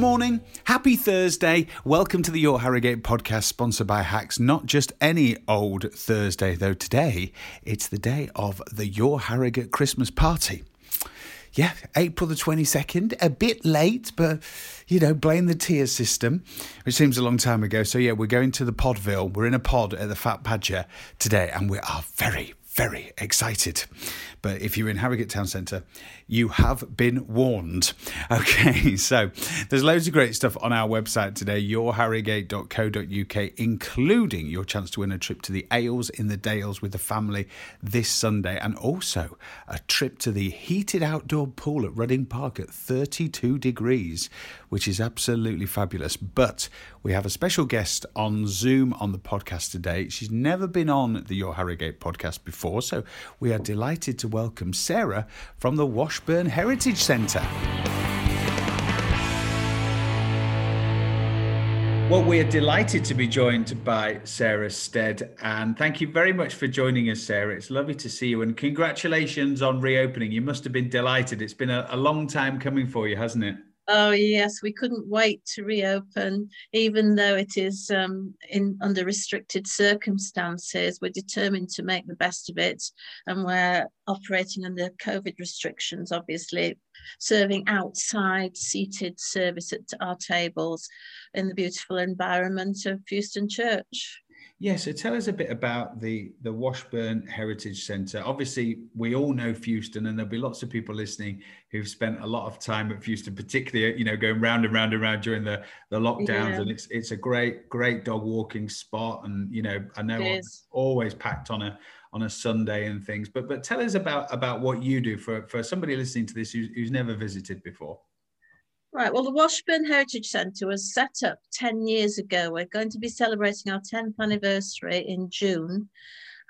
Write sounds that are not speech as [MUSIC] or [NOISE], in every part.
morning. Happy Thursday. Welcome to the Your Harrogate podcast, sponsored by Hacks. Not just any old Thursday, though. Today, it's the day of the Your Harrogate Christmas party. Yeah, April the 22nd. A bit late, but, you know, blame the tier system, which seems a long time ago. So, yeah, we're going to the Podville. We're in a pod at the Fat Badger today, and we are very, very excited. But if you're in Harrogate Town Centre, you have been warned. [LAUGHS] Okay, so there's loads of great stuff on our website today, yourharrogate.co.uk, including your chance to win a trip to the Ales in the Dales with the family this Sunday, and also a trip to the heated outdoor pool at Reading Park at 32 degrees, which is absolutely fabulous. But we have a special guest on Zoom on the podcast today. She's never been on the Your Harrogate podcast before, so we are delighted to welcome Sarah from the Washburn Heritage Centre. Well, we are delighted to be joined by Sarah Stead, and thank you very much for joining us, Sarah. It's lovely to see you, and congratulations on reopening. You must have been delighted. It's been a, a long time coming for you, hasn't it? Oh yes, we couldn't wait to reopen, even though it is um, in under restricted circumstances. We're determined to make the best of it, and we're operating under COVID restrictions. Obviously, serving outside seated service at our tables in the beautiful environment of Fewston Church. Yeah, so tell us a bit about the the Washburn Heritage Centre. Obviously, we all know Fewston, and there'll be lots of people listening who've spent a lot of time at Fewston, particularly you know going round and round and round during the the lockdowns. Yeah. And it's it's a great great dog walking spot, and you know I know it's always packed on a on a Sunday and things. But but tell us about about what you do for for somebody listening to this who's, who's never visited before. Right, well, the Washburn Heritage Centre was set up 10 years ago. We're going to be celebrating our 10th anniversary in June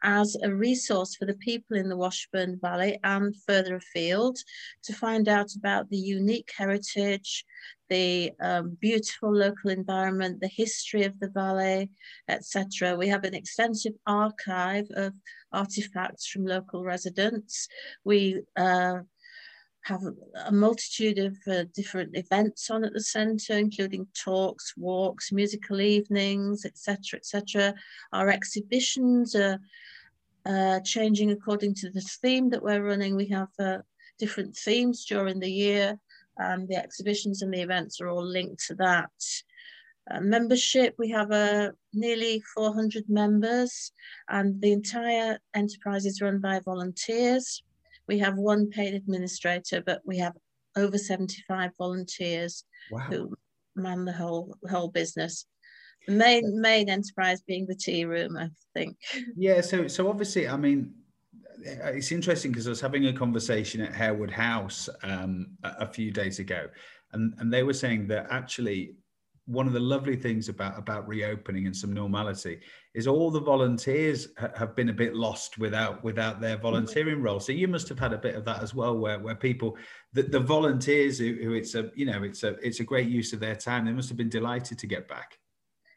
as a resource for the people in the Washburn Valley and further afield to find out about the unique heritage, the um, beautiful local environment, the history of the valley, etc. We have an extensive archive of artifacts from local residents. We uh, have a multitude of uh, different events on at the centre, including talks, walks, musical evenings, etc., etc. Our exhibitions are uh, changing according to the theme that we're running. We have uh, different themes during the year, and the exhibitions and the events are all linked to that. Uh, membership, we have uh, nearly 400 members, and the entire enterprise is run by volunteers. We have one paid administrator, but we have over 75 volunteers wow. who man the whole whole business. The main main enterprise being the tea room, I think. Yeah, so so obviously, I mean, it's interesting because I was having a conversation at Harewood House um, a, a few days ago, and and they were saying that actually one of the lovely things about about reopening and some normality is all the volunteers ha- have been a bit lost without without their mm-hmm. volunteering role so you must have had a bit of that as well where where people the, the volunteers who, who it's a you know it's a it's a great use of their time they must have been delighted to get back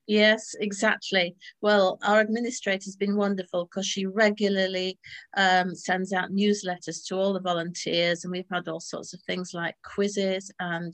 Yes, exactly. Well, our administrator has been wonderful because she regularly um, sends out newsletters to all the volunteers, and we've had all sorts of things like quizzes and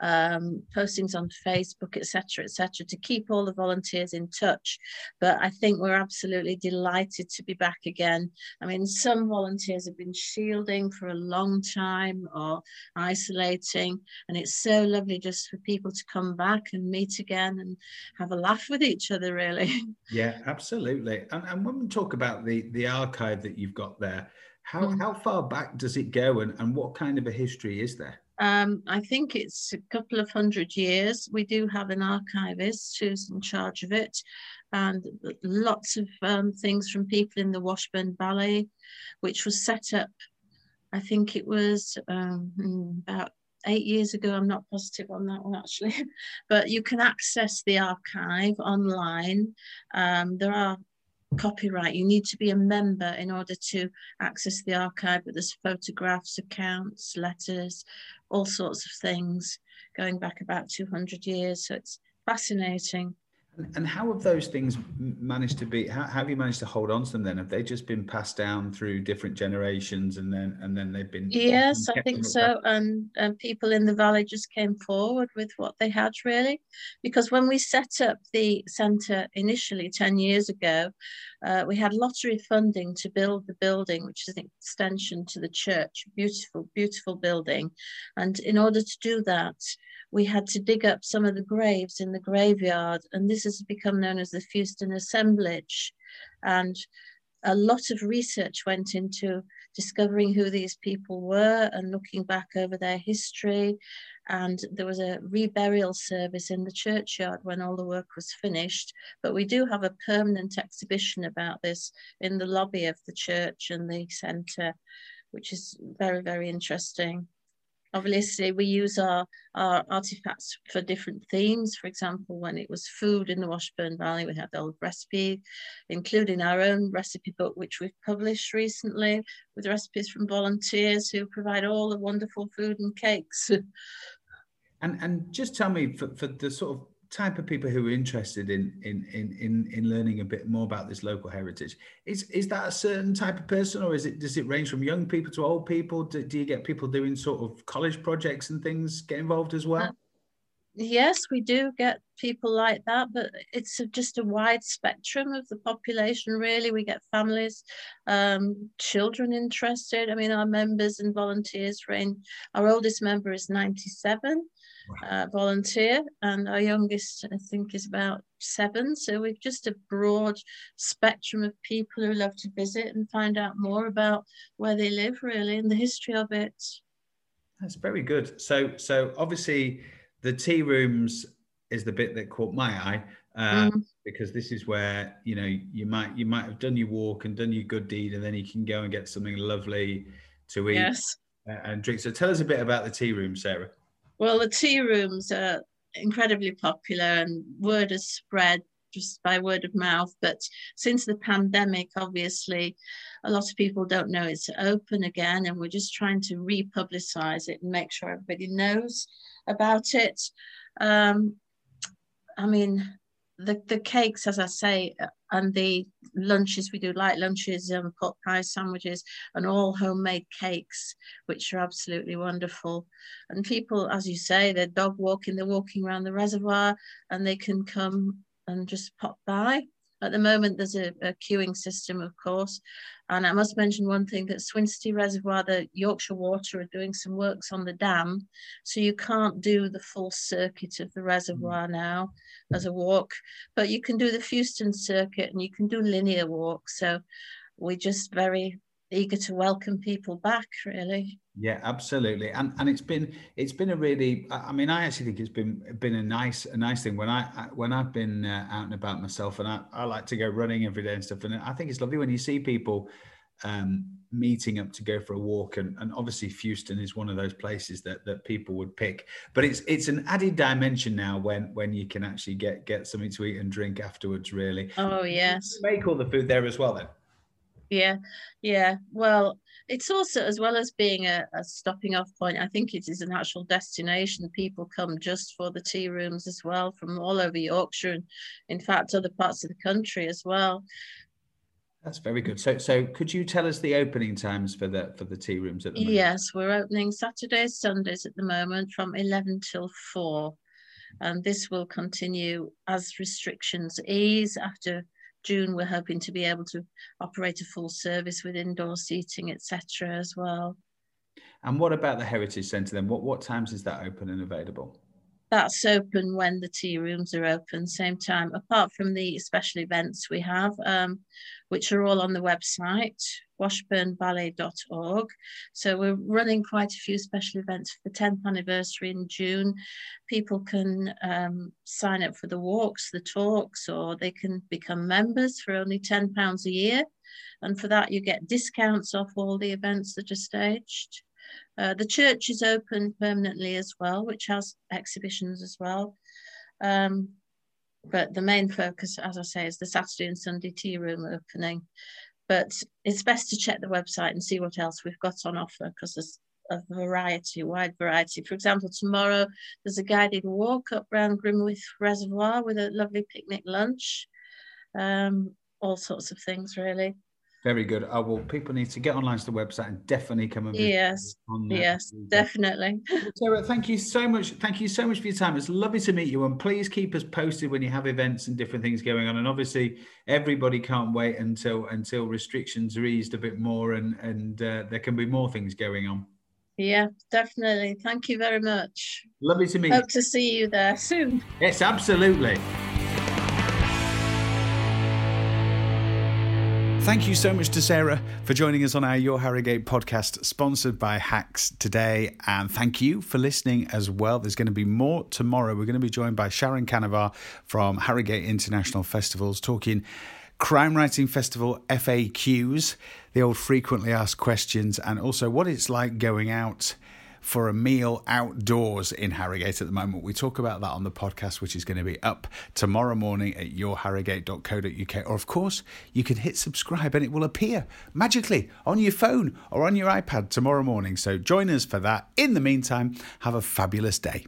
um, postings on Facebook, etc., etc., to keep all the volunteers in touch. But I think we're absolutely delighted to be back again. I mean, some volunteers have been shielding for a long time or isolating, and it's so lovely just for people to come back and meet again and have a laugh with each other, really. [LAUGHS] Yeah, absolutely. And, and when we talk about the the archive that you've got there, how mm. how far back does it go, and, and what kind of a history is there? Um, I think it's a couple of hundred years. We do have an archivist who's in charge of it, and lots of um, things from people in the Washburn Valley, which was set up. I think it was um, hmm, about eight years ago. I'm not positive on that one actually, [LAUGHS] but you can access the archive online. Um, there are copyright. You need to be a member in order to access the archive, but there's photographs, accounts, letters, all sorts of things going back about 200 years. So it's fascinating. And how have those things managed to be? How, how, have you managed to hold on to them? Then have they just been passed down through different generations, and then and then they've been? Yes, I think so. And, and people in the valley just came forward with what they had really, because when we set up the centre initially ten years ago, uh, we had lottery funding to build the building, which is an extension to the church. Beautiful, beautiful building, and in order to do that we had to dig up some of the graves in the graveyard, and this has become known as the Fewston Assemblage. And a lot of research went into discovering who these people were and looking back over their history. And there was a reburial service in the churchyard when all the work was finished. But we do have a permanent exhibition about this in the lobby of the church and the centre, which is very, very interesting obviously we use our, our artifacts for different themes. For example, when it was food in the Washburn Valley, we had the old recipe, including our own recipe book, which we've published recently with recipes from volunteers who provide all the wonderful food and cakes. [LAUGHS] and and just tell me for, for the sort of type of people who are interested in, in in in in learning a bit more about this local heritage is is that a certain type of person or is it does it range from young people to old people? Do, do you get people doing sort of college projects and things get involved as well? Uh, yes we do get people like that but it's a, just a wide spectrum of the population really we get families um, children interested i mean our members and volunteers range our oldest member is 97 uh, volunteer, and our youngest, I think, is about seven. So we've just a broad spectrum of people who love to visit and find out more about where they live, really, and the history of it. That's very good. So, so obviously, the tea rooms is the bit that caught my eye. Uh, mm. because this is where you know you might you might have done your walk and done your good deed and then you can go and get something lovely to eat yes. and drink so tell us a bit about the tea room sarah well, the tea rooms are incredibly popular and word has spread just by word of mouth. But since the pandemic, obviously, a lot of people don't know it's open again, and we're just trying to republicize it and make sure everybody knows about it. Um, I mean, the, the cakes, as I say, and the lunches we do light lunches and pot pie sandwiches and all homemade cakes which are absolutely wonderful and people as you say they're dog walking they're walking around the reservoir and they can come and just pop by at the moment, there's a, a, queuing system, of course. And I must mention one thing that Swinsty Reservoir, the Yorkshire Water are doing some works on the dam. So you can't do the full circuit of the reservoir mm. now as a walk, but you can do the Fewston circuit and you can do linear walks. So we're just very eager to welcome people back, really. Yeah, absolutely, and and it's been it's been a really I mean I actually think it's been been a nice a nice thing. When I when I've been uh, out and about myself and I, I like to go running every day and stuff and I think it's lovely when you see people um, meeting up to go for a walk and, and obviously Fewston is one of those places that that people would pick. But it's it's an added dimension now when when you can actually get get something to eat and drink afterwards really. Oh yes. make all the food there as well then yeah, yeah. Well, it's also as well as being a, a, stopping off point. I think it is an actual destination. People come just for the tea rooms as well from all over Yorkshire and, in fact, other parts of the country as well. That's very good. So, so could you tell us the opening times for the for the tea rooms at the moment? Yes, we're opening Saturdays, Sundays at the moment from eleven till four, and this will continue as restrictions ease after June, we're hoping to be able to operate a full service with indoor seating, etc. as well. And what about the Heritage Centre then? What, what times is that open and available? That's open when the tea rooms are open, same time, apart from the special events we have, um, which are all on the website, washburnvalley.org. So we're running quite a few special events for the 10th anniversary in June. People can um, sign up for the walks, the talks, or they can become members for only £10 a year. And for that, you get discounts off all the events that are staged. Uh, the church is open permanently as well, which has exhibitions as well. Um, but the main focus, as I say, is the Saturday and Sunday tea room opening. But it's best to check the website and see what else we've got on offer because there's a variety, wide variety. For example, tomorrow there's a guided walk up round Grimwith Reservoir with a lovely picnic lunch. Um, all sorts of things, really. Very good. Oh, well, people need to get online to the website and definitely come and. Yes, yes, definitely. Sarah, thank you so much. Thank you so much for your time. It's lovely to meet you, and please keep us posted when you have events and different things going on. And obviously, everybody can't wait until until restrictions are eased a bit more, and and uh, there can be more things going on. Yeah, definitely. Thank you very much. Lovely to meet. Hope to see you there soon. Yes, absolutely. Thank you so much to Sarah for joining us on our Your Harrogate podcast, sponsored by Hacks today. And thank you for listening as well. There's going to be more tomorrow. We're going to be joined by Sharon Canavar from Harrogate International Festivals talking Crime Writing Festival FAQs, the old frequently asked questions, and also what it's like going out for a meal outdoors in Harrogate at the moment. We talk about that on the podcast, which is going to be up tomorrow morning at yourharrogate.co.uk. Or, of course, you can hit subscribe and it will appear magically on your phone or on your iPad tomorrow morning. So join us for that. In the meantime, have a fabulous day.